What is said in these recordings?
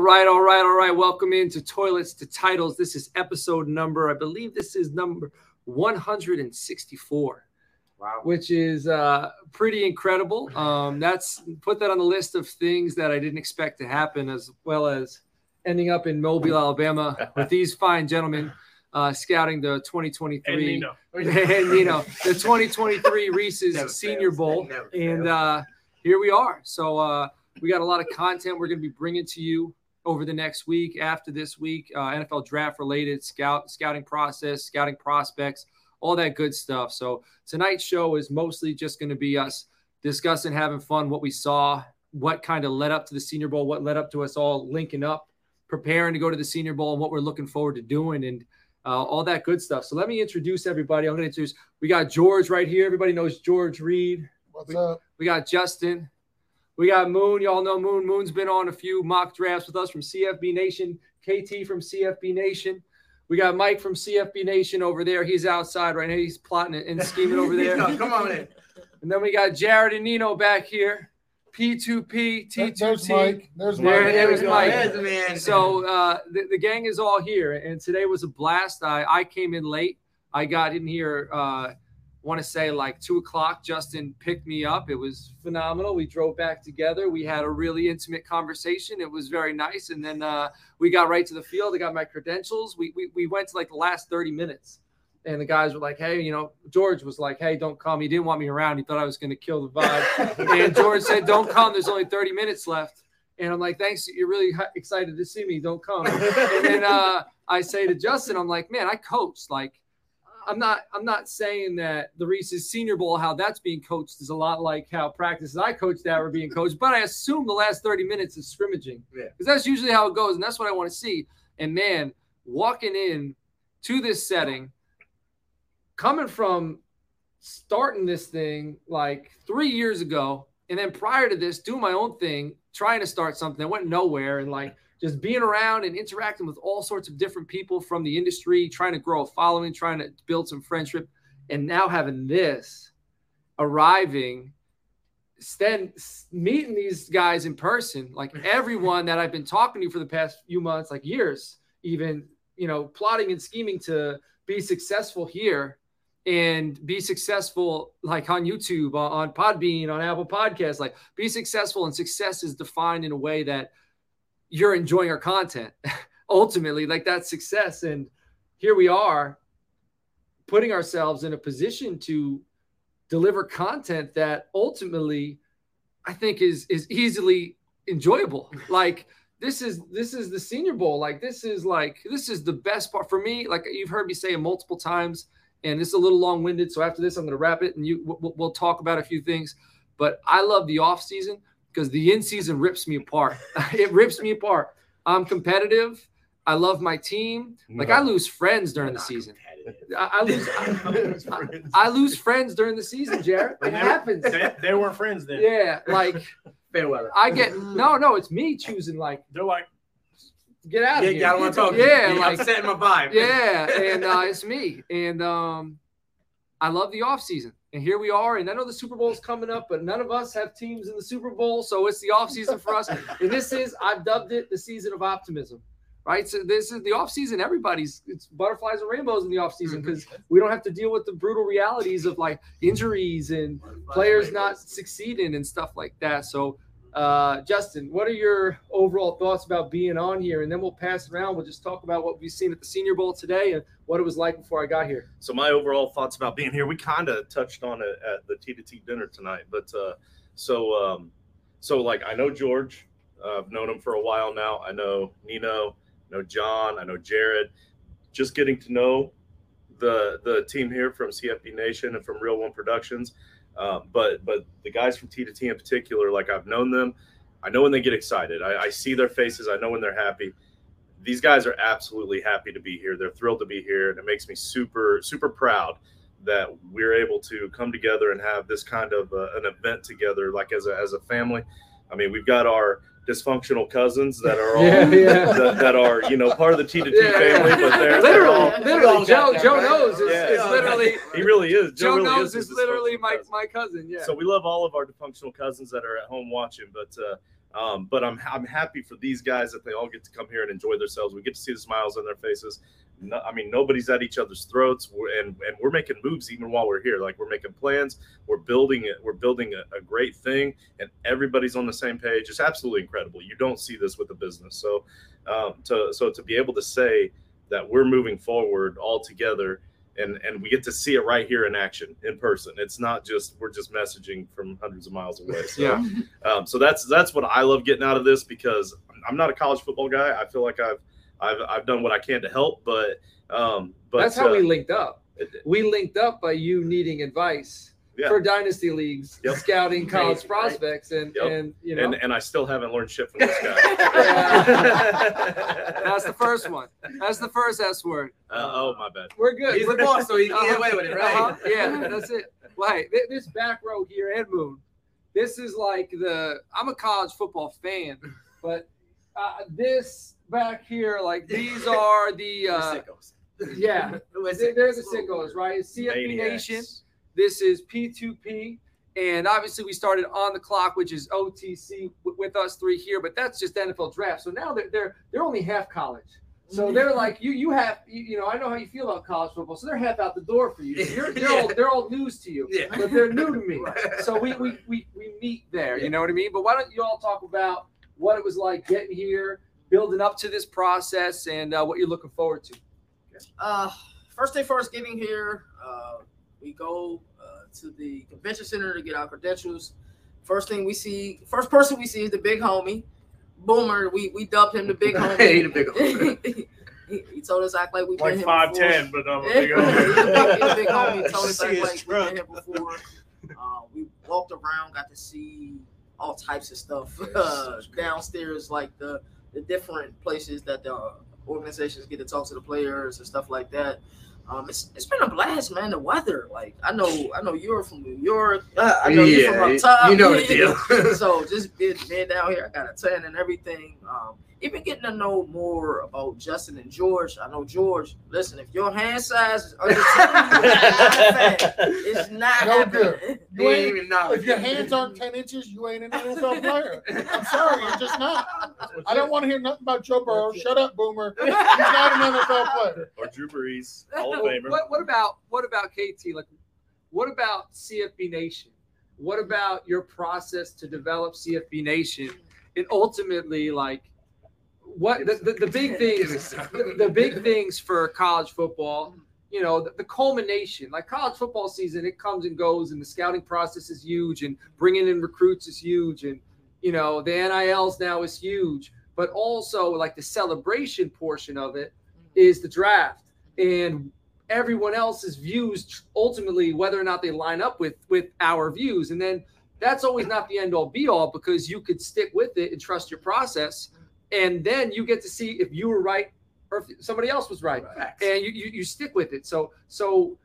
All right, all right, all right. Welcome into Toilets to Titles. This is episode number, I believe this is number 164. Wow. Which is uh, pretty incredible. Um, that's put that on the list of things that I didn't expect to happen, as well as ending up in Mobile, Alabama, with these fine gentlemen uh, scouting the 2023 And Nino. and you know the 2023 Reese's Never Senior fails. Bowl, and fails. uh, here we are. So uh, we got a lot of content we're going to be bringing to you over the next week. After this week, uh, NFL draft related scout scouting process, scouting prospects, all that good stuff. So tonight's show is mostly just going to be us discussing, having fun, what we saw, what kind of led up to the Senior Bowl, what led up to us all linking up, preparing to go to the Senior Bowl, and what we're looking forward to doing, and uh, all that good stuff. So let me introduce everybody. I'm going to introduce. We got George right here. Everybody knows George Reed. What's up? We got Justin. We got Moon. Y'all know Moon. Moon's been on a few mock drafts with us from CFB Nation. KT from CFB Nation. We got Mike from CFB Nation over there. He's outside right now. He's plotting it and scheming over there. No, come on in. And then we got Jared and Nino back here. P2P, There- There's T2T. Mike. There's There- Mike. there's. Mike. There's the man. So uh, the, the gang is all here, and today was a blast. I, I came in late. I got in here, uh, want to say like two o'clock. Justin picked me up. It was phenomenal. We drove back together. We had a really intimate conversation. It was very nice. And then uh, we got right to the field. I got my credentials. We, we, we went to like the last 30 minutes. And the guys were like, hey, you know, George was like, hey, don't come. He didn't want me around. He thought I was going to kill the vibe. and George said, don't come. There's only 30 minutes left. And I'm like, thanks. You're really excited to see me. Don't come. and then uh, I say to Justin, I'm like, man, I coached. Like, I'm not. I'm not saying that the Reese's Senior Bowl, how that's being coached, is a lot like how practices I coached that were being coached. But I assume the last 30 minutes is scrimmaging Yeah. because that's usually how it goes, and that's what I want to see. And man, walking in to this setting, coming from starting this thing like three years ago, and then prior to this, doing my own thing, trying to start something that went nowhere, and like just being around and interacting with all sorts of different people from the industry, trying to grow a following, trying to build some friendship, and now having this arriving, then meeting these guys in person, like everyone that I've been talking to for the past few months, like years, even, you know, plotting and scheming to be successful here and be successful like on YouTube, on, Podbean, on Apple Podcasts, like be successful and success is defined in a way that you're enjoying our content. Ultimately, like that's success. And here we are putting ourselves in a position to deliver content that ultimately I think is is easily enjoyable. Like this is this is the senior bowl. Like this is like this is the best part for me. Like you've heard me say it multiple times, and it's a little long winded. So after this, I'm going to wrap it, and you we'll, we'll talk about a few things. But I love the off season because the in season rips me apart. it rips me apart. I'm competitive. I love my team. Like I lose friends during the season. I, I lose. I, I lose friends during the season, Jared. It happens. They, they weren't friends then. Yeah, like Fair weather. I get no, no. It's me choosing like They're like, get out Yeah, of here. yeah, I don't want to talk. Yeah, You're like upsetting my vibe. yeah, and uh, it's me, and um, I love the off season. And here we are, and I know the Super Bowl is coming up, but none of us have teams in the Super Bowl, so it's the off season for us. And this is I've dubbed it the season of optimism. Right, so this is the off season. Everybody's it's butterflies and rainbows in the off season because we don't have to deal with the brutal realities of like injuries and players not succeeding and stuff like that. So, uh, Justin, what are your overall thoughts about being on here? And then we'll pass around. We'll just talk about what we've seen at the Senior Bowl today and what it was like before I got here. So my overall thoughts about being here, we kind of touched on it at the T to T dinner tonight. But uh, so um, so like I know George, uh, I've known him for a while now. I know Nino, I know John, I know Jared. Just getting to know the the team here from CFB Nation and from Real One Productions. Uh, but but the guys from T to T in particular, like I've known them. I know when they get excited. I, I see their faces. I know when they're happy these guys are absolutely happy to be here. They're thrilled to be here, and it makes me super, super proud that we're able to come together and have this kind of uh, an event together, like as a as a family. I mean, we've got our dysfunctional cousins that are all Yeah, yeah. That, that are you know part of the T to T family, but they're, they're literally, all literally, Joe, Joe right? knows is, Yeah. is literally he really is. Joe really knows the is literally my cousin. my cousin. Yeah. So we love all of our dysfunctional cousins that are at home watching, but uh, Um, but I'm I'm happy for these guys that they all get to come here and enjoy themselves. We get to see the smiles on their faces. No, I mean, nobody's at each other's throats, we're, and and we're making moves even while we're here. Like we're making plans, we're building it, we're building a, a great thing, and everybody's on the same page. It's absolutely incredible. You don't see this with a business. So, um, to so to be able to say that we're moving forward all together and and we get to see it right here in action in person it's not just we're just messaging from hundreds of miles away so Yeah. um, so that's that's what i love getting out of this because i'm not a college football guy i feel like i've i've, I've done what i can to help but um but That's how uh, we linked up. We linked up by you needing advice Yeah. for dynasty leagues, Yep. scouting college right? prospects, and Yep. and you know and and i still haven't learned shit from this guy that's the first one. That's the first S word. uh, oh my bad We're good. He's the We're- boss, so he can get away with it, right? Uh-huh. Yeah, that's it. Well, hey, this back row here, Ed Moon. This is like the. I'm a college football fan, but uh, this back here, like these are the. Uh, sickos. yeah, We're they're, they're the sickos. sickos, right? It's CFB Maniacs. Nation. This is P2P. And obviously, we started on the clock, which is OTC with us three here, but that's just NFL draft. So now they're they're, they're only half college. So they're like you. You have you, you know. I know how you feel about college football. So they're half out the door for you. So you're, they're all they're all news to you, Yeah. but they're new to me. So we we, we we meet there. You know what I mean? But why don't you all talk about what it was like getting here, building up to this process, and uh, what you're looking forward to? Uh, first day first, getting here, uh, we go uh, to the convention center to get our credentials. First thing we see, first person we see is the big homie, Boomer. We we dubbed him the big homie. Hey, the big homie. he, he told us act like we've like been here five before. ten, but I'm a big he's a big, he's a big homie. Told us See act his like we've truck. been here before. Uh, we walked around, got to see all types of stuff uh, downstairs, like the the different places that the organizations get to talk to the players and stuff like that. Um, it's, it's been a blast, man. The weather, like I know, I know you're from New York. I know you're from Yeah, up top. you know the deal. so just being, being down here, I got a tan and everything. Um, even getting to know more about Justin and George. I know George. Listen, if your hand size is under 10, it's not No happening. good. You ain't even know. If your hands aren't 10 inches, you ain't an NFL player. I'm sorry, you're just not. I don't want to hear nothing about Joe Burrow. Shut up, Boomer. He's not an NFL player. or drew brees hall of famer What, what about what about KT? Like, what about CFB Nation? What about your process to develop CFB Nation? And ultimately, like, what the, the, the big things, the, the big things for college football, you know, the, the culmination, like college football season, it comes and goes, and the scouting process is huge, and bringing in recruits is huge, and you know, the NILs now is huge, but also like the celebration portion of it is the draft and everyone else's views ultimately whether or not they line up with with our views. And then that's always not the end all be all because you could stick with it and trust your process and then you get to see if you were right or if somebody else was right. And you, you you stick with it. So so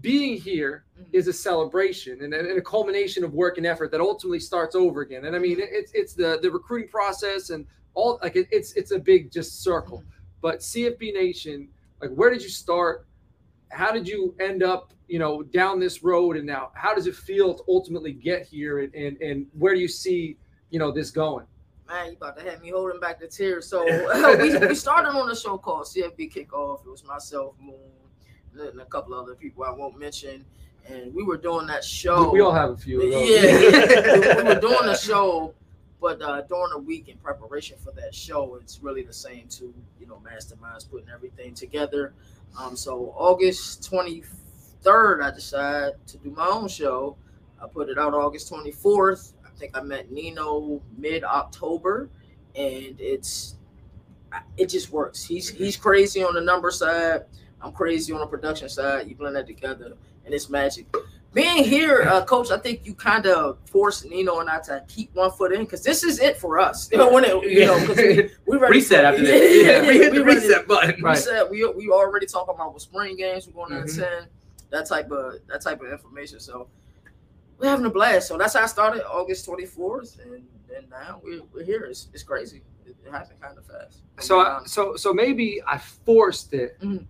being here mm-hmm. is a celebration and, and a culmination of work and effort that ultimately starts over again. And i mean mm-hmm. it's it's the the recruiting process and all like it, it's it's a big just circle. Mm-hmm. But cfb nation like where did you start? How did you end up you know down this road and now? How does it feel to ultimately get here and and, and where do you see you know this going Man, you about to have me holding back the tears. So we, we started on a show called CFB Kickoff. It was myself, Moon, and a couple other people I won't mention. And we were doing that show. we all have a few of those. Yeah, we were doing a show, but uh, during the week in preparation for that show, it's really the same two, you know, masterminds putting everything together. Um, so August twenty third, I decided to do my own show. I put it out August twenty fourth. I think I met Nino mid October, and it's it just works. He's he's crazy on the number side. I'm crazy on the production side. You blend that together, and it's magic being here, uh, coach, I think you kind of forced Nino and I to keep one foot in because this is it for us. You know, when it, you know, we, we ready reset for- after this. Yeah, we hit the reset button. We Right. said we we already talking about with spring games. We're going to Mhm. attend that type of that type of information. So we're having a blast. So that's how I started August twenty fourth, and and now we're, we're here. It's, it's crazy. It, it happened kind of fast. so I, um, so so maybe i forced it Mhm.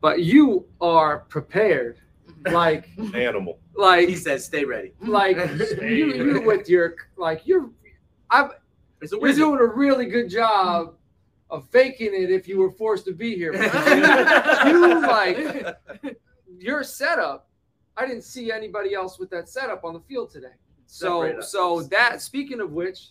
but you are prepared mm-hmm. like mm-hmm. animal like He said, "Stay ready." Mm-hmm. like you, you with your like you're I'm It's a you're doing a really good job of faking it if you were forced to be here. you like your setup. I didn't see anybody else with that setup on the field today. So so that speaking of which,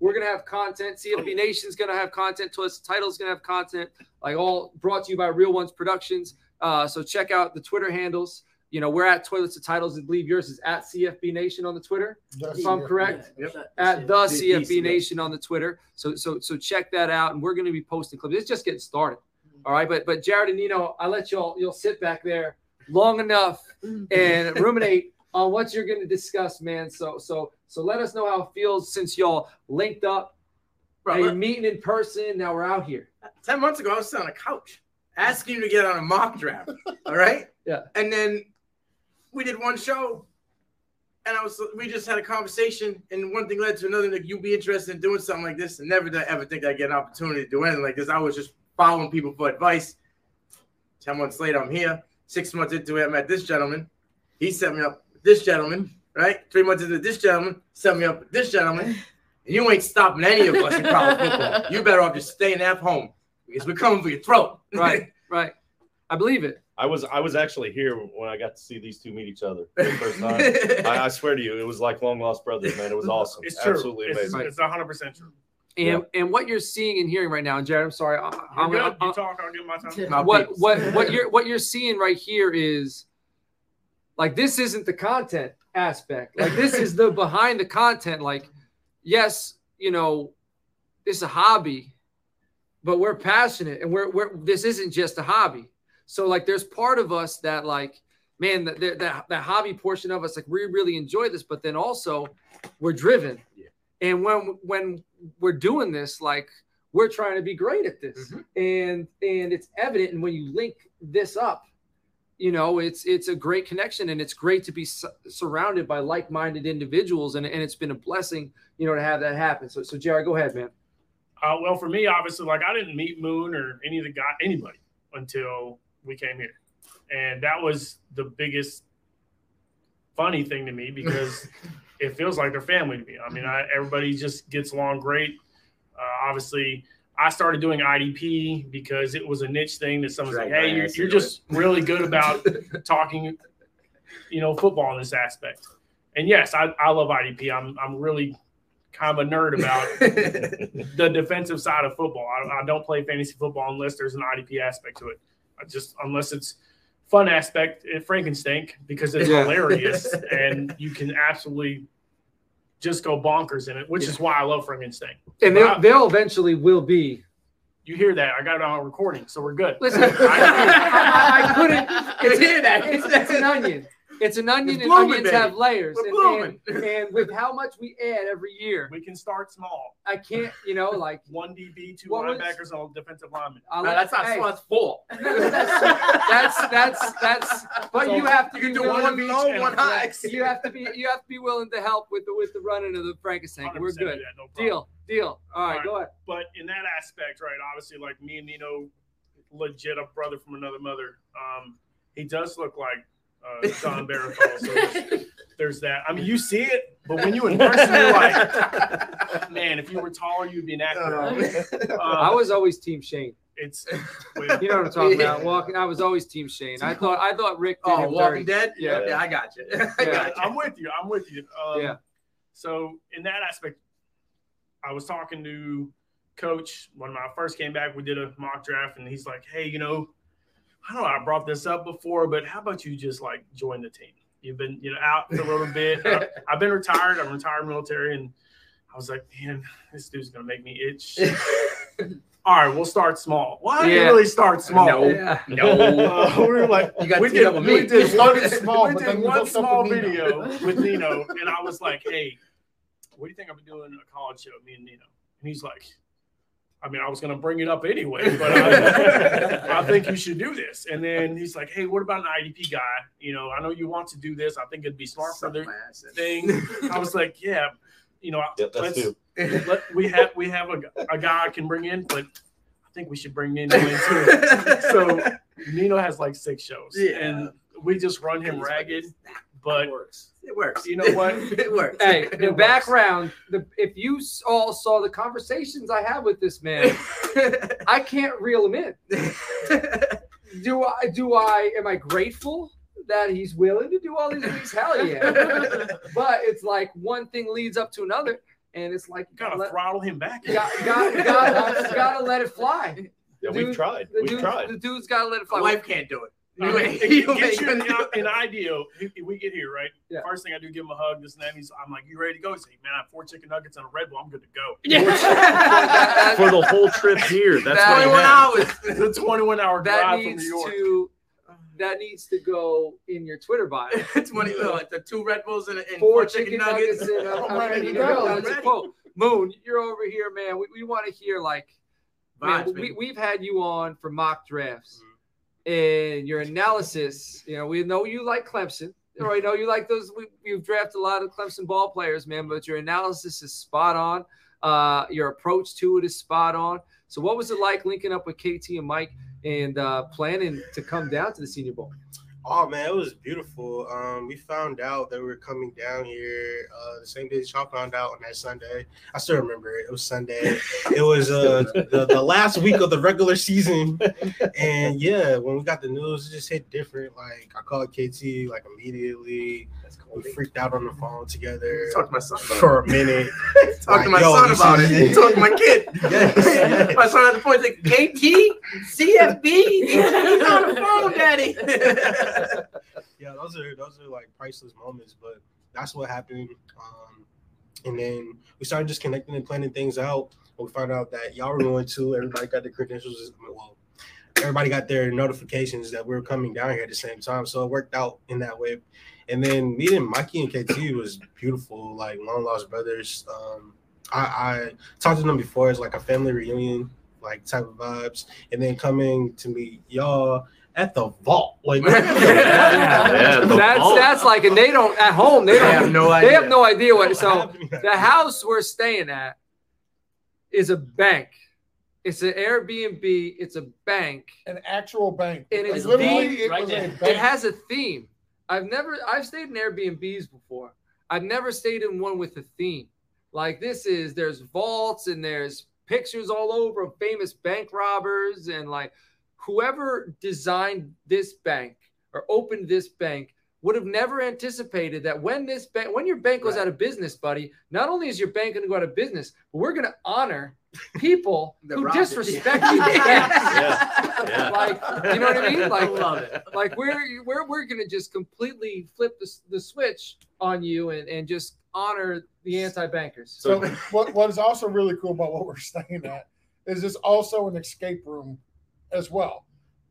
we're gonna have content. CFB Nation's gonna have content. Twist Title's gonna have content. Like all brought to you by Real Ones Productions. Uh, so check out the Twitter handles. You know, we're at Toilets to Titles. I believe yours is at CFB Nation on the Twitter. If I'm correct, Yep. at the The CFB DC, Nation on the Twitter. So so so check that out, and we're going to be posting clips. It's just getting started. All right, but but Jared and Nino, I let y'all you'll sit back there long enough mm-hmm. and ruminate on what you're going to discuss, man. So so so let us know how it feels since y'all linked up. Bro, Now you're meeting in person. Now we're out here. ten months ago, I was sitting on a couch asking you to get on a mock draft. All right. Yeah. And then we did one show, and I was we just had a conversation, and one thing led to another. Like you'd be interested in doing something like this, and never did I ever think I'd get an opportunity to do anything like this. I was just following people for advice. Ten months later, I'm here. Six months into it, I met this gentleman. He set me up with this gentleman. Right. Three months into this gentleman set me up with this gentleman. And you ain't stopping any of us in college football. You better off just staying at home because we're coming for your throat. Right, right. I believe it. I was I was actually here when I got to see these two meet each other for the first time. I, I swear to you, it was like long lost brothers, man. It was awesome. It's true. Absolutely it's, amazing. It's 100 percent true. And and what you're seeing and hearing right now, and Jared, I'm sorry, I, You're I'm, good. I'm- you talk. I'll give my time. My what peoples. what what you're what you're seeing right here is like this isn't the content aspect like this is the behind the content like yes you know it's a hobby but we're passionate and we're, we're this isn't just a hobby so like there's part of us that like man that that, that, that hobby portion of us like we really enjoy this but then also we're driven Yeah. And when when we're doing this like we're trying to be great at this. And and it's evident and when you link this up you know it's it's a great connection and it's great to be su- surrounded by like-minded individuals and, and it's been a blessing you know to have that happen. So so jared go ahead man. Uh, well, for me, obviously, like I didn't meet Moon or any of the guy, anybody until we came here, and that was the biggest funny thing to me because it feels like they're family to me. I mean, I, everybody just gets along great. Uh, obviously, I started doing IDP because it was a niche thing that someone's like, "Hey, you're, you're just really good about talking, you know, football in this aspect." And yes, I, I love IDP. I'm I'm really kind of a nerd about the defensive side of football. I, I don't play fantasy football unless there's an IDP aspect to it. I just unless it's fun aspect at Frankenstein because it's Yeah. hilarious and you can absolutely just go bonkers in it, which is why I love Frankenstein. and they'll, they'll eventually will be You hear that? I got it on recording, so we're good. listen I, I, I couldn't You hear that? it's, it's an onion it's an onion It's and onions baby. have layers We're and, and, and with how much we add every year We can start small. i can't you know like One DB, two linebackers, and defensive lineman. I No, that's not hey, Swan's fault. that's that's that's but So you have to You be do one low, one high. you have to be you have to be willing to help with the with the running of the Frankenstein. We're good. that, no. Deal, deal. All right, All right. go ahead. but in that aspect, right? Obviously, like me and Nino, legit a brother from another mother. Um, he does look like uh, Jon Bernthal. So there's, there's that. I mean, you see it, but when you in person, you're like, man, if you were taller, you'd be an actor. Uh, I Um, was always Team Shane. it's You know what I'm talking Yeah. about. Walking, I was always Team Shane. I thought I thought Rick did oh, him Walking dirty. Dead? Yeah. Yeah, I got you. I Yeah. got you. I'm with you. I'm with you. Um, Yeah. So in that aspect, I was talking to Coach when I first came back. We did a mock draft, and he's like, "Hey, you know, I don't know. I brought this up before, but how about you just like join the team? You've been you know out for a little bit. I, I've been retired. I'm retired military, and I was like, man, this dude's gonna make me itch. All right, we'll start small. Well, I didn't Yeah. really start small. No. Yeah. No. Uh, we were like, You got we teed did, up with we me. did You one, small, small, we did one small with Nino. video with Nino, and I was like, hey, what do you think I've been doing a college show, me and Nino? And he's like, I mean, I was gonna bring it up anyway, but I, I think you should do this. And then he's like, hey, what about an IDP guy? You know, I know you want to do this. I think it'd be smart for Suck the my ass in. thing. I was like, yeah, you know, Yep, let's, let, we have we have a, a guy I can bring in, but I think we should bring Nino in too. So Nino has like six shows, Yeah. and we just run him ragged. But It works. It works. You know what? it works. Hey, It the works. background. The if you all saw the conversations I had with this man, I can't reel him in. Do I? Do I? Am I grateful that he's willing to do all these things? Hell yeah. But it's like one thing leads up to another, and it's like you Gotta gotta let, throttle him back. got, got, got, gotta let it fly. Yeah, Dude, we've tried. The We've dude, tried. The dude's gotta let it fly. My fly. wife can't do it. All You right, ain't- you gets ain't an, gonna do an it. idea. If if we get here, right? Yeah. First thing I do, give him a hug. This and that. He's, I'm like, "You ready to go?" He's like, "Man, I have four chicken nuggets and a Red Bull. I'm good to go." That- For the whole trip here, that's That- what he 21 had. hours. It's a 21 hour that drive from needs New York. to that needs to go in your Twitter bio. 20 oh, the two Red Bulls and, and Four four chicken chicken nuggets, nuggets. and I'm, I'm I'm ready to go. That's a quote. Moon, you're over here, man. We, we want to hear like, man, Vibes, we, man. we've had you on for mock drafts, mm-hmm. And your analysis. You know, we know you like Clemson. Or I know you like those. We, you've drafted a lot of Clemson ball players, man. But your analysis is spot on. Uh, your approach to it is spot on. So, what was it like linking up with KT and Mike and uh, planning to come down to the Senior Bowl? Oh man, it was beautiful. Um, we found out that we were coming down here uh, the same day that y'all found out on that Sunday. I still remember it. It was Sunday. it was uh, the, the last week of the regular season, and yeah, when we got the news, it just hit different. Like I called KT like immediately. We freaked out on the phone together Talk to my son for a minute. it. Talk to my son about is- it. Talk to my kid. Yes, yes. My son at the point like KT, CFB. He's on the phone, daddy. yeah, those are those are like priceless moments, but that's what happened. Um, and then we started just connecting and planning things out. We found out that y'all were going to. Everybody got their credentials. Well, everybody got their notifications that we were coming down here at the same time, so it worked out in that way. And then meeting Mikey and KT was beautiful, like long lost brothers. Um, I, I talked to them before as like a family reunion, like type of vibes, and then coming to meet y'all at the vault, like Yeah, the that's vault. that's like, and they don't at home. They I don't have no idea. They idea. have no idea what. So the house we're staying at is a bank. It's an Airbnb. It's a bank. An actual bank. And Like, it's literally, deep it right was there. It has a theme. I've never. I've stayed in Airbnbs before. I've never stayed in one with a theme. Like this is. There's vaults and there's pictures all over of famous bank robbers and like whoever designed this bank or opened this bank would have never anticipated that when this bank when your bank goes Right. out of business buddy not only is your bank going to go out of business but we're going to honor people That who robbed it. disrespect you Yeah. Yeah. like you know what i mean I like love it. like we're we're, we're going to just completely flip the, the switch on you and, and just honor the anti-bankers So what, what is also really cool about what we're staying at is it's also an escape room as well.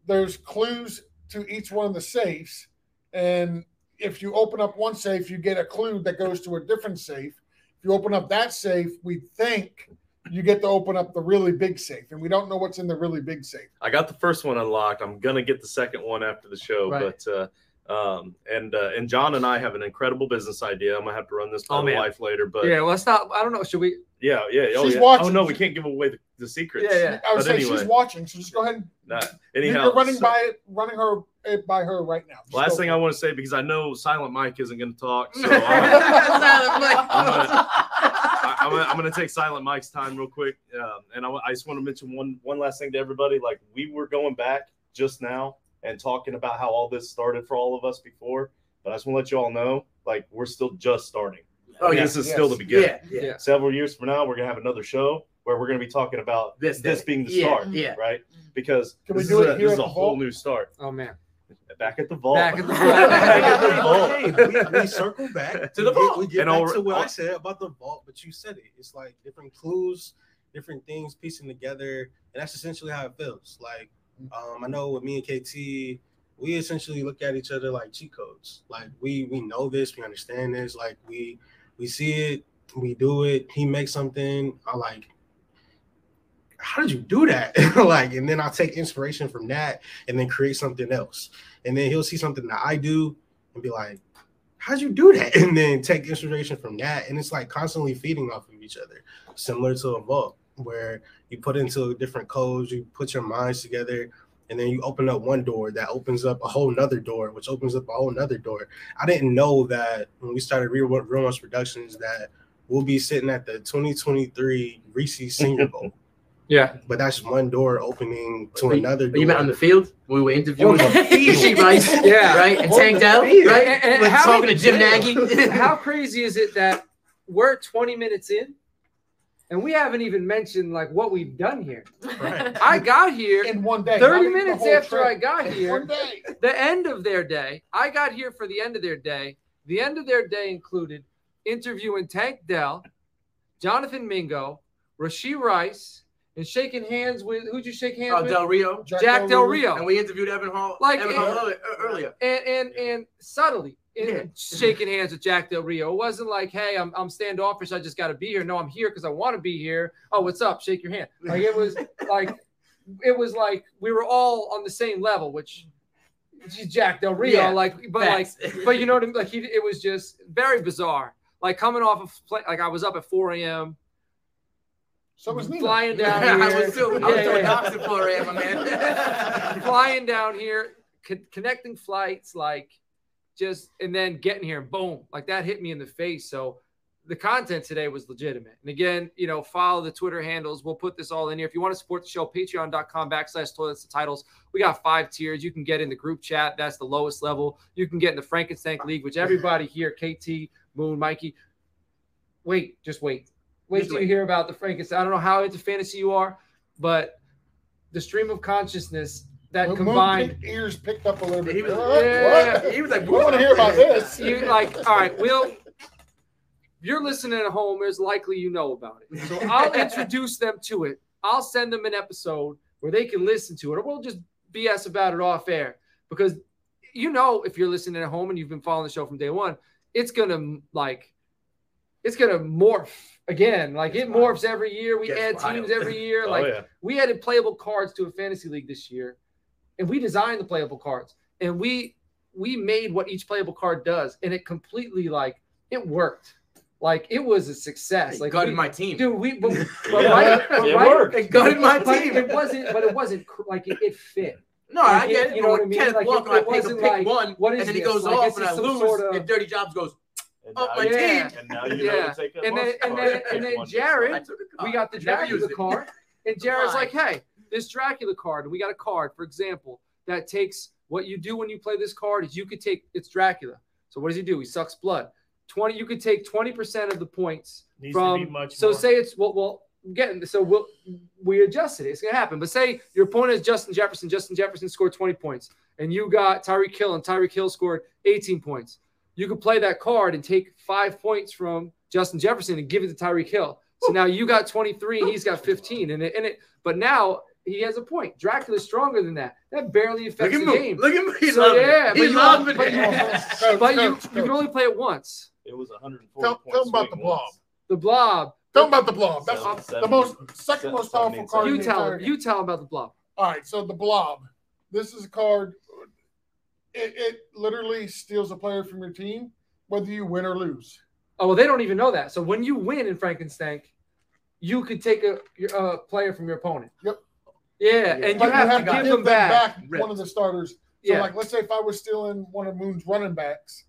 There's clues to each one of the safes, and if you open up one safe, you get a clue that goes to a different safe. If you open up that safe, we think you get to open up the really big safe, and we don't know what's in the really big safe. I got the first one unlocked. I'm gonna get the second one after the show, Right. but uh, um, and uh, and John and I have an incredible business idea. I'm gonna have to run this by Oh, the wife later, but yeah let's not i don't know should we yeah, yeah, oh, She's yeah. watching. Oh no, we can't give away the, the secrets. Yeah, yeah. I would But say anyway. she's watching, so just go ahead and Nah, anyhow, you're running so- by running her by her right now. Just last thing I want to say because I know Silent Mike isn't gonna talk, so I'm, Silent Mike. I'm gonna- I, I'm, gonna, I'm gonna take Silent Mike's time real quick, um, and I, I just want to mention one one last thing to everybody. Like we were going back just now and talking about how all this started for all of us before, but I just want to let you all know, like we're still just starting. Oh, yeah. this is Yes. still the beginning. Yeah, yeah. Yeah. Several years from now, we're gonna have another show where we're gonna be talking about This this, day. being the Yeah, start, yeah. right? Mm-hmm. Because Can we this do is it a, here this is a whole vault? new start. oh man Back at the vault. Back at the Back at the vault. Hey, we, we circle back To the vault. We get And back all- to what all- I said about the vault, but you said it. It's like different clues, different things piecing together, and that's essentially how it feels. Like um, I know with me and KT, we essentially look at each other like cheat codes. Like we we know this, we understand this. Like we we see it, we do it. He makes something. I like. How did you do that? like, and then I'll take inspiration from that and then create something else. And then he'll see something that I do and be like, how'd you do that? And then take inspiration from that. And it's like constantly feeding off of each other, similar to a vault where you put into different codes, you put your minds together, and then you open up one door that opens up a whole nother door, which opens up a whole nother door. I didn't know that when we started Real Real Ones Productions that we'll be sitting at the 2023 Reese's Senior Bowl. Yeah. But that's one door opening to But you- another But you met on the field we were interviewing Oh, Sheep Rice, Yeah. right? And Tank Dell, right? and We're how- talking to Jim Nagy. How crazy is it that we're 20 minutes in and we haven't even mentioned like what we've done here? Right. I got here in one day. 30 not even the minutes after trip. I got here. One day. the end of their day. I got here for the end of their day. The end of their day included interviewing Tank Dell, Jonathan Mingo, Rasheed Rice, and shaking hands with who'd you shake hands Oh, with? Del Rio. Jack Del Rio. And we interviewed Evan Hull. Like, Evan it- Hull earlier. earlier. and and and subtly and Yeah. shaking hands with Jack Del Rio. It wasn't like, hey, I'm I'm standoffish. I just got to be here. No, I'm here because I want to be here. Oh, what's up? Shake your hand. Like it was like it was like we were all on the same level, which Jack Del Rio. Yeah. Like, but Facts. like, but you know what I mean? Like he, it was just very bizarre. Like coming off of play, like I was up at 4 a.m. So was Nino. flying down here. I was I was Yeah, yeah, yeah. boxing for him, man. flying down here, co- connecting flights, like just and then getting here, boom, like that hit me in the face. So the content today was legitimate. And again, you know, follow the Twitter handles. We'll put this all in here. If you want to support the show, patreon.com backslash toilets and titles. We got five tiers. You can get in the group chat. That's the lowest level. You can get in the Frankenstein League, which everybody here, KT, Moon, Mikey. Wait, just wait. Wait Just till you hear about the Frankenstein. I don't know how into fantasy you are, but the stream of consciousness that combined picked- ears picked up a little bit. He was-? Yeah. He was like, "We want to hear about this. you like all right we'll you're listening at home there's likely you know about it so i'll introduce them to it i'll send them an episode where they can listen to it or we'll just bs about it off air because you know if you're listening at home and you've been following the show from day one it's gonna like it's gonna morph again like it It's morphs every year we Gets add wild. teams every year Oh, like yeah. we added playable cards to a fantasy league this year and we designed the playable cards and we we made what each playable card does and it completely like it worked like it was a success like gutted we, my team. dude we but, but yeah. right, but it right, worked. It gutted my team. It wasn't, but it wasn't cr- like it, it fit No, I Like, get it- it. you know what I mean? Kenneth Like, it- Walker, it I pick, wasn't pick like, one, what is and then he goes Like, off and I lose, sort of- and Dirty Jobs goes, And Oh, my you- team. And now you Yeah. know to take a And then- and then- and then Jared- time. I took a card. we got the Jared never Dracula used card, and Jared's like, "Hey, this Dracula card, and we got a card, for example, that takes what you do when you play this card is you could take it's Dracula. So what does he do? He sucks blood. Twenty, you could take twenty percent of the points Needs to be from. So more. say it's well, well, getting so we'll we adjusted it. It's gonna happen. But say your opponent is Justin Jefferson. Justin Jefferson scored twenty points, and you got Tyreek Hill, and Tyreek Hill scored eighteen points. You could play that card and take five points from Justin Jefferson and give it to Tyreek Hill. So now you got 23 and he's got 15. And it, and it but now he has a point. Dracula's stronger than that. That barely affects at the me. game. Look at me. He So, yeah, but you- loved but you- But you, you can only play it once. It was 140 Tell, point tell him about the blob. once. The blob. Tell him about the blob. That's Seven- the seven- most second seven- most powerful seventeen card. You tell him. You tell him about the blob. All right, so the blob. This is a card. It, it literally steals a player from your team, whether you win or lose. Oh well, they don't even know that. So when you win in Frankenstein, you could take a, a player from your opponent. Yep. Yeah, and you But have, to give them back. one of the starters. So, Yeah. like, let's say if I was stealing one of Moon's running backs,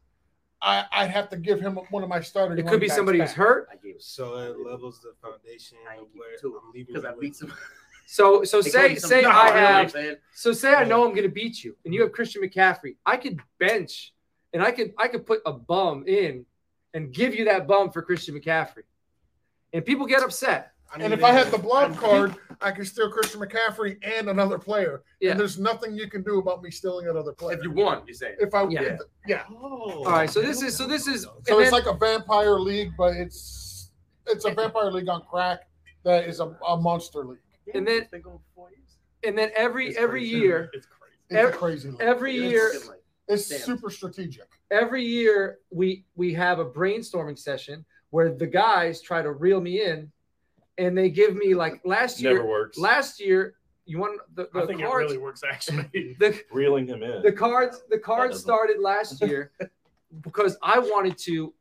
I, I'd have to give him one of my starters. it could be somebody who's hurt. I gave So it levels the foundation I of ain't where two, I'm leaving because I beat with. some. So so They say call me some- say No, I really, have man. so say I know I'm gonna beat you, and you have Christian McCaffrey. I could bench, and I could I could put a bum in, and give you that bum for Christian McCaffrey, and people get upset. I And need if I had the blob card, I could steal Christian McCaffrey and another player. Yeah. And there's nothing you can do about me stealing another player. If you won, you say. if I Yeah. yeah. yeah. Oh, All right, so this is so this is So it's then- like a vampire league, but it's it's a vampire league on crack that is a, a monster league. And then- Been going for four years. and then every It's every crazy. year It's crazy. It's Every- a crazy league. every It's- year It's Damn. super strategic. every year we we have a brainstorming session where the guys try to reel me in and they give me like last year Never works. last year you want the, the I think cards it really works actually. the, Reeling him in. the cards the cards started last year because I wanted to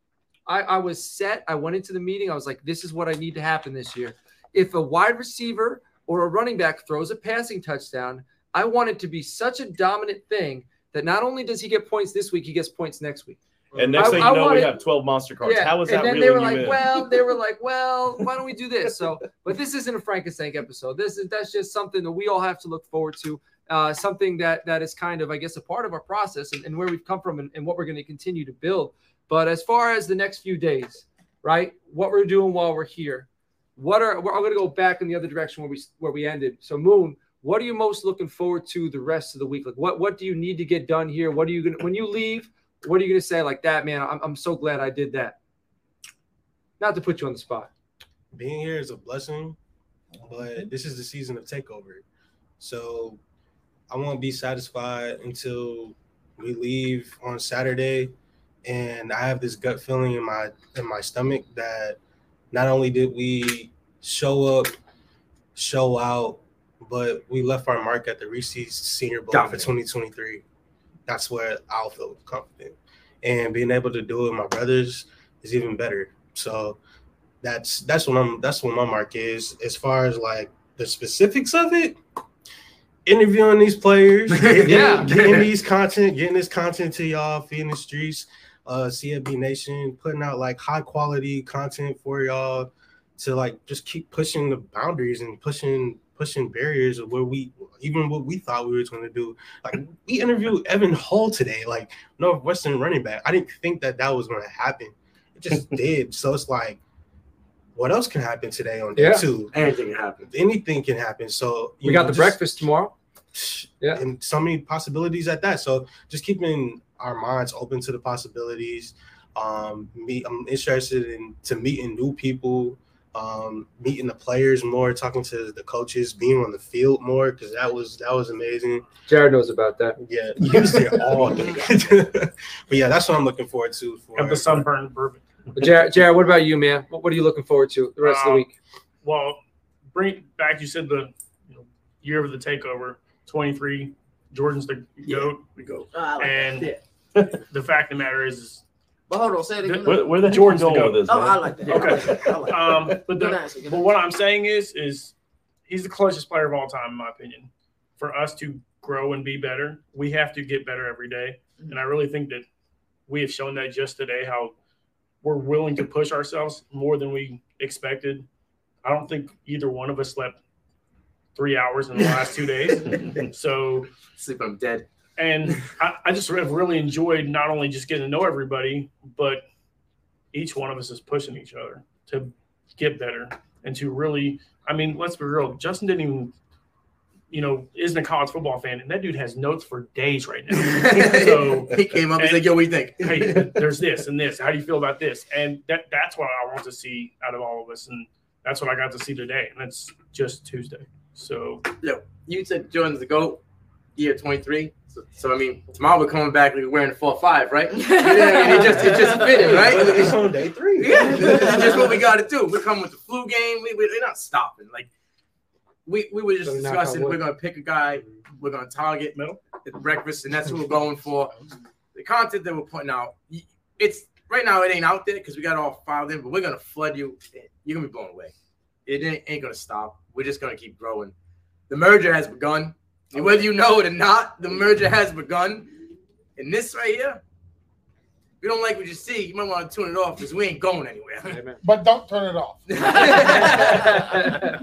I, I was set. I went into the meeting. I was like, this is what I need to happen this year. If a wide receiver or a running back throws a passing touchdown, I want it to be such a dominant thing that not only does he get points this week, he gets points next week. And next I- thing I you know, we have 12 monster cards. How is that and then they were like, in? well, they were like, well, why don't we do this? So, but this isn't a Frankenstein episode. This is that's just something that we all have to look forward to. Uh, something that that is kind of, I guess, a part of our process and, and where we've come from and, and what we're going to continue to build. But as far as the next few days, right? What we're doing while we're here, what are we're, I'm going to go back in the other direction where we where we ended. So, Moon, what are you most looking forward to the rest of the week? Like, what what do you need to get done here? What are you going to when you leave? What are you going to say like that, man? I'm, I'm so glad I did that. Not to put you on the spot. being here is a blessing, but mm-hmm. this is the season of takeover. So I won't be satisfied until we leave on Saturday. And I have this gut feeling in my in my stomach that not only did we show up, show out, but we left our mark at the Reese's Senior Bowl for Dominant. 2023. That's where I'll feel confident. And being able to do it with my brothers is even better. So that's that's what I'm that's what my mark is. As far as like the specifics of it, interviewing these players, getting, Yeah. getting these content, getting this content to y'all, feeding the streets, uh CFB Nation, putting out like high quality content for y'all to like just keep pushing the boundaries and pushing pushing barriers of where we even what we thought we were going to do. Like we interviewed Evan Hull today, like Northwestern running back. I didn't think that that was going to happen. It just did. So it's like, what else can happen today on day Yeah. two? Anything can happen. Anything can happen. So you We got know, the just- breakfast tomorrow. Yeah. and so many possibilities at that. So just keeping our minds open to the possibilities. Um, me, I'm interested in to meeting new people, um, meeting the players more, talking to the coaches, being on the field more because that was that was amazing. Jared knows about that. Yeah, he was there all day. but yeah, that's what I'm looking forward to. For Have the sunburn perfect. But Jared, Jared, what about you, man? What, what are you looking forward to the rest of the Um, week? Well, bring back. You said the you know, year of the takeover, 23. Jordan's the Yeah. goat. We go. Oh, like. And Yeah. the fact of the matter is, is But hold on, say it again. Where, where the heck Jordan's you the going goat. with this? Oh, man? I like that. I Okay. like that. I like that. um, but the, answer, but what I'm saying is, is he's the closest player of all time, in my opinion. For us to grow and be better, we have to get better every day. And I really think that we have shown that just today how we're willing to push ourselves more than we expected. I don't think either one of us slept three hours in the last two days. So Sleep, I'm dead. And I, I just have really enjoyed not only just getting to know everybody, but each one of us is pushing each other to get better and to really. I mean, let's be real. Justin didn't even, you know, isn't a college football fan, and that dude has notes for days right now. so he came up and said, "Yo, what do you think?" hey, there's this and this. How do you feel about this? And that that's what I want to see out of all of us, and that's what I got to see today. And it's just Tuesday. So you said Jordan's the goat, year 23. So, so I mean, tomorrow we're coming back like wearing a four five, right? Yeah, it just it just fitting, right? It's on day three. Yeah, that's just what we got to do. We're coming with the flu game. We, we, we're not stopping. Like we, we were just So discussing. We're gonna pick a guy. We're gonna target middle at breakfast, and that's what we're going for. The content that we're putting out, it's right now. It ain't out there because we got it all filed in, but we're gonna flood you. You're gonna be blown away. It ain't, ain't gonna stop. We're just gonna keep growing. The merger has begun. And whether you know it or not, the merger has begun. And this right here, if you don't like what you see, you might want to tune it off because we ain't going anywhere. Amen. But don't turn it off.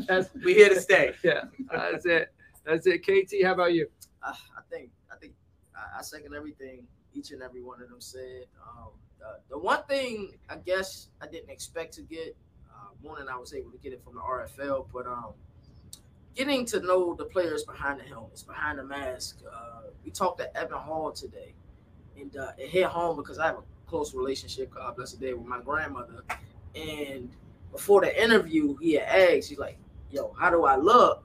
that's, we here to stay. yeah, that's it. That's it. KT, how about you? I, I think I think I, I second everything each and every one of them said. Um, uh, the one thing I guess I didn't expect to get, uh, one, and I was able to get it from the RFL, but um, getting to know the players behind the helmets, behind the mask. Uh, we talked to Evan Hull today, and uh, it hit home because I have a close relationship, God bless the day, with my grandmother. And before the interview, he had asked, he's like, "Yo, how do I look?"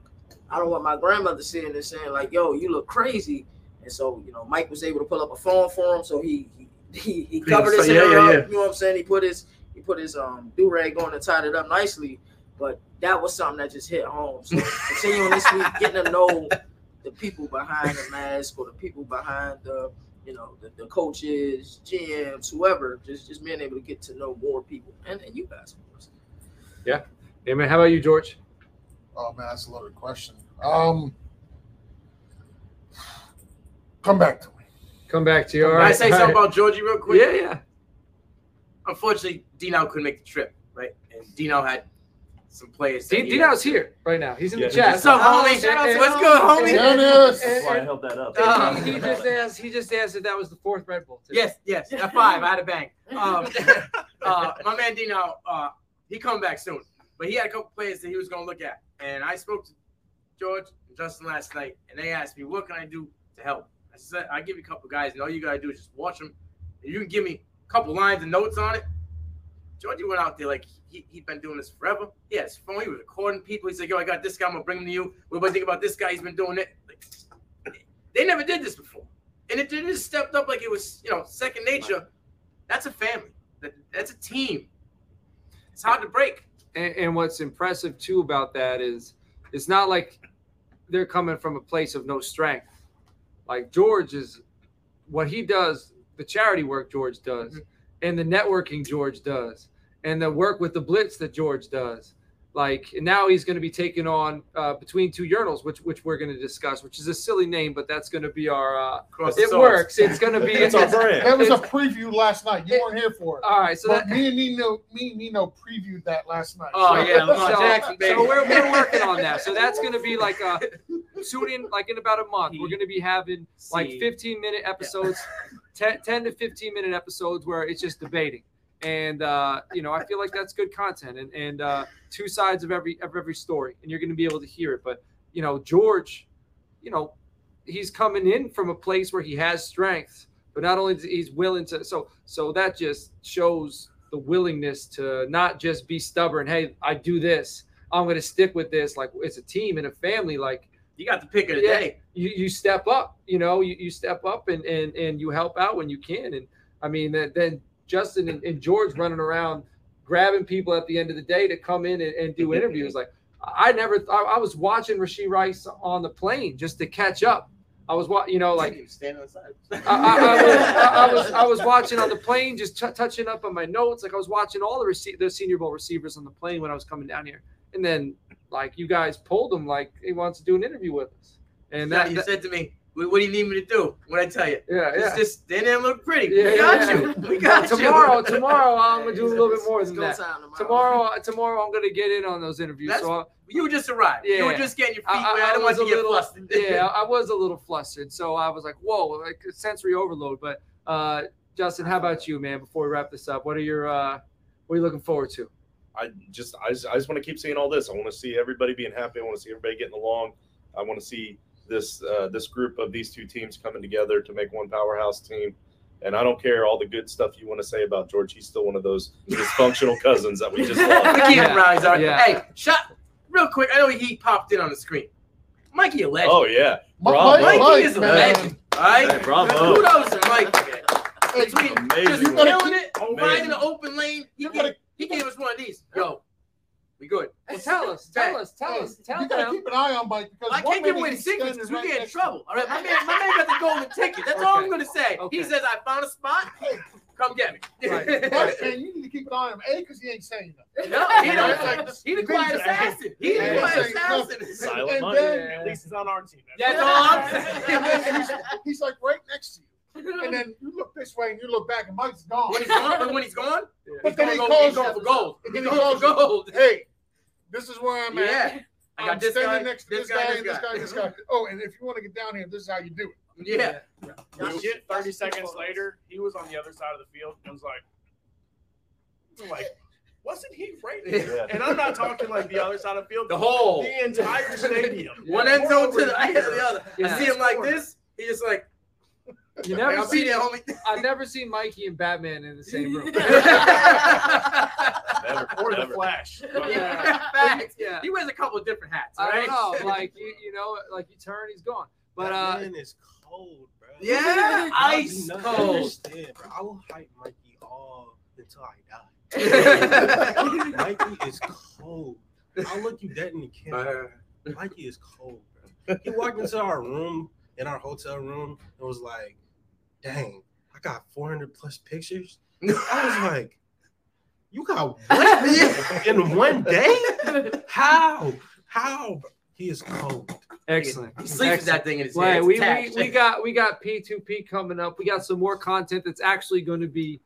I don't want my grandmother sitting there saying like, "Yo, you look crazy." And so, you know, Mike was able to pull up a phone for him, so he he he, he covered his so- hair yeah, yeah, up. yeah. You know what I'm saying? He put his he put his um do rag on and tied it up nicely. But that was something that just hit home. So continuing this week, getting to know the people behind the mask or the people behind the you know the, the coaches, GMs, whoever, just just being able to get to know more people and, and you guys, of course. Amen. How about you, George? Oh man, that's a loaded question. Um, Come back to me. Come back to you. All Can right. I say something right. about Georgie real quick? Yeah, yeah. Unfortunately, Dino couldn't make the trip, right? And Dino had some players. that D- Dino's here right now. He's in Yeah, the chat. What's up, homie? And- and- What's good, homie? There it is. And- That's why I held that up. Uh, he, he just asked. He just asked if that was the fourth Red Bull. today. Yes, yes. At five, I had a bang. Um, uh, my man Dino, uh, he coming back soon, but he had a couple players that he was going to look at, and I spoke to George and Justin last night, and they asked me, "What can I do to help?" I said, "I give you a couple guys, and all you gotta do is just watch them. And you can give me a couple lines and notes on it." Georgie went out there like he he'd been doing this forever. He had his phone. He was recording people. He's like, "Yo, I got this guy. I'm gonna bring him to you. What do you think about this guy? He's been doing it." Like, they never did this before, and it just stepped up like it was, you know, second nature. That's a family. That, that's a team. It's hard to break. And, and what's impressive too about that is it's not like they're coming from a place of no strength. Like George is what he does, the charity work George does, Mhm. and the networking George does, and the work with the blitz that George does. Like and now he's going to be taking on uh, between two urinals, which which we're going to discuss, which is a silly name, but that's going to be our. Uh, Cross it works. It's going to be. It's our brand. That was a preview last night. You weren't here for it. all right, so but that, me and Nino, me and Nino previewed that last night. Oh yeah, Lamar So- Jackson, baby. So we're, we're working on that. So that's going to be like a soon in like in about a month. We're going to be having like 15 minute episodes, 10, 10 to 15 minute episodes where it's just debating. And uh, you know, I feel like that's good content and and uh, two sides of every of every story, and you're going to be able to hear it. But you know, George, you know, he's coming in from a place where he has strength, but not only is he's willing to. So so that just shows the willingness to not just be stubborn. Hey, I do this. I'm going to stick with this. Like it's a team and a family. Like You got the pick of the Yeah. day. you, you step up. You know, you, you step up and, and and you help out when you can. And I mean, then, then Justin and, and George running around grabbing people at the end of the day to come in and, and do interviews. Like I never, I, I was watching Rashee Rice on the plane just to catch up. I was, wa- you know, like. I, I, I, was, I, was watching on the plane, just t- touching up on my notes. Like I was watching all the rece- the Senior Bowl receivers on the plane when I was coming down here, and then like you guys pulled him like he wants to do an interview with us, and that, you that- said to me, "What what do you need me to do?" What I tell you? yeah It's yeah. just they didn't look pretty. Yeah, we got yeah, you. We got you. tomorrow, tomorrow I'm gonna do a little bit more It's than that. tomorrow. Tomorrow, tomorrow I'm gonna get in on those interviews. That's- so I, You just arrived. Yeah. You were just getting your feet I, wet. I, I, I didn't was want a to get little, flustered. yeah, I was a little flustered. So I was like, whoa, like sensory overload. But uh, Justin, how about you, man? Before we wrap this up, what are your uh, what are you looking forward to? I just I just, I just want to keep seeing all this. I want to see everybody being happy. I want to see everybody getting along. I want to see this uh, this group of these two teams coming together to make one powerhouse team. And I don't care all the good stuff you want to say about George. He's still one of those dysfunctional cousins that we just we love. keep Yeah. it rise. All right. Yeah. Hey, shot real quick. I know he popped in on the screen. Mikey, a legend. Oh yeah, Mi- Bravo. Mike- Mikey is a man. legend. All right. Hey, bravo. Kudos to Mikey. man. Between just Amazing. gotta killing it, Amazing. finding the open lane, he You gave, he gave us one of these. Yo, we good. Well, tell us, tell us, tell Hey, us, tell you gotta them. keep an eye on Mike because I can't give away the he's secrets standing because we get in trouble. All right, my man, my man got the golden ticket. That's all I'm gonna say. Okay. He says I found a spot. Come get me. Right. you. Mike, you need to keep an eye on him. A, because he ain't saying nothing. no, he Right, don't. like, He the quiet assassin. He the Hey, quiet hey, assassin. Silent And money. then- At least he's on our team. That's all I'm saying. he's, he's like right next to you. And then you look this way and you look back and Mike's gone. When he's gone, when he's gone, But he's then going he go, calls he's going for gold. And He's then he going for calls gold. Hey, this is where I'm at. Yeah. I I'm got this standing guy, next to this this, guy, guy, and this guy. guy, this guy. Oh, and if you want to get down here, this is how you do it. Yeah. Legit, 30 seconds later, he was on the other side of the field and was like, like, wasn't he right there? Yeah. And I'm not talking like the other side of the field, The whole. the entire stadium. One end zone to the, Over I here. hit the other. Yeah. I see him like this. He's just like, You like, never I'll be see there, homie. I've never seen Mikey and Batman in the same room. Never, Or the never. Flash. Yeah. Facts. Yeah. He wears a couple of different hats. I right? don't know, like you, you know, like you turn, he's gone. But That uh, man is cold, bro. Yeah, ice do not cold. Understand, bro. I will hype Mikey all until I die. Mikey is cold. I'll look you dead in the camera. Mikey is cold, bro. He walked into our room in our hotel room and was like, "Dang, I got 400 plus pictures." I was like, "You got what in one day? How? How?" He is cold. Excellent. He sleeps Excellent. that thing in his Right, hand. we, we, we got we got P2P coming up. We got some more content that's actually going to be,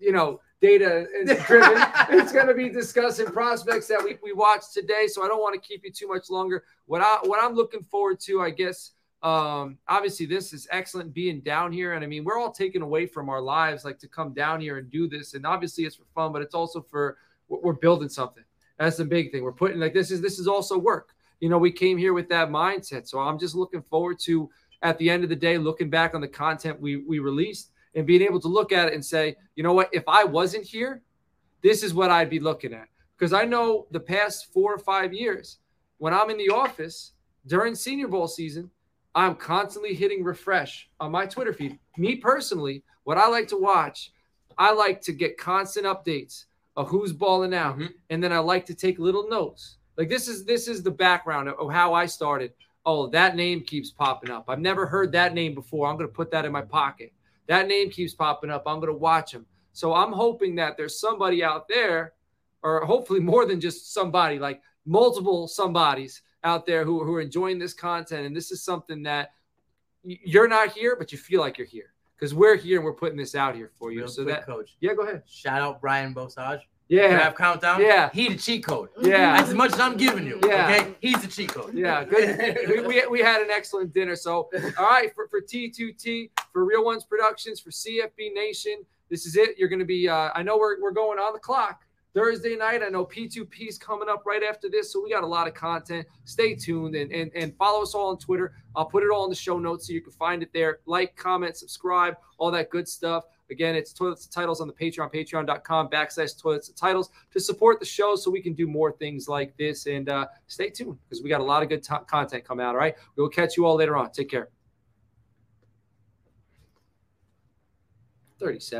you know, data driven. it's going to be discussing prospects that we, we watched today. So I don't want to keep you too much longer. What I what I'm looking forward to, I guess, um, obviously this is excellent being down here. And I mean, we're all taken away from our lives, like to come down here and do this. And obviously it's for fun, but it's also for we're building something. That's the big thing. We're putting like this is this is also work. You know, we came here with that mindset. So I'm just looking forward to at the end of the day, looking back on the content we we released and being able to look at it and say, you know what, if I wasn't here, this is what I'd be looking at. Because I know the past four or five years, when I'm in the office during Senior Bowl season, I'm constantly hitting refresh on my Twitter feed. Me personally, what I like to watch, I like to get constant updates of who's balling out, Mhm. and then I like to take little notes. Like this is this is the background of how I started. Oh, that name keeps popping up. I've never heard that name before. I'm going to put that in my pocket. That name keeps popping up. I'm going to watch him. So I'm hoping that there's somebody out there, or hopefully more than just somebody, like multiple somebodies out there who, who are enjoying this content. And this is something that you're not here, but you feel like you're here because we're here and we're putting this out here for you. Real so quick, that, coach. yeah, go ahead. Shout out Brian Bosage. Yeah, Draft countdown. Yeah. He the cheat code. yeah. As much as I'm giving you. Yeah. Okay. He's the cheat code. Yeah, good. we, we, we had an excellent dinner. So, all right, for, for T2T, for Real Ones Productions, for CFB Nation, this is it. You're going to be, uh, I know we're, we're going on the clock Thursday night. I know P2P is coming up right after this. So, we got a lot of content. Stay tuned and, and, and follow us all on Twitter. I'll put it all in the show notes so you can find it there. Like, comment, subscribe, all that good stuff. Again, it's Toilets and Titles on the Patreon, patreon.com backslash Toilets and Titles to support the show so we can do more things like this. And uh, stay tuned because we got a lot of good to content coming out. All right. We'll catch you all later on. Take care. 37.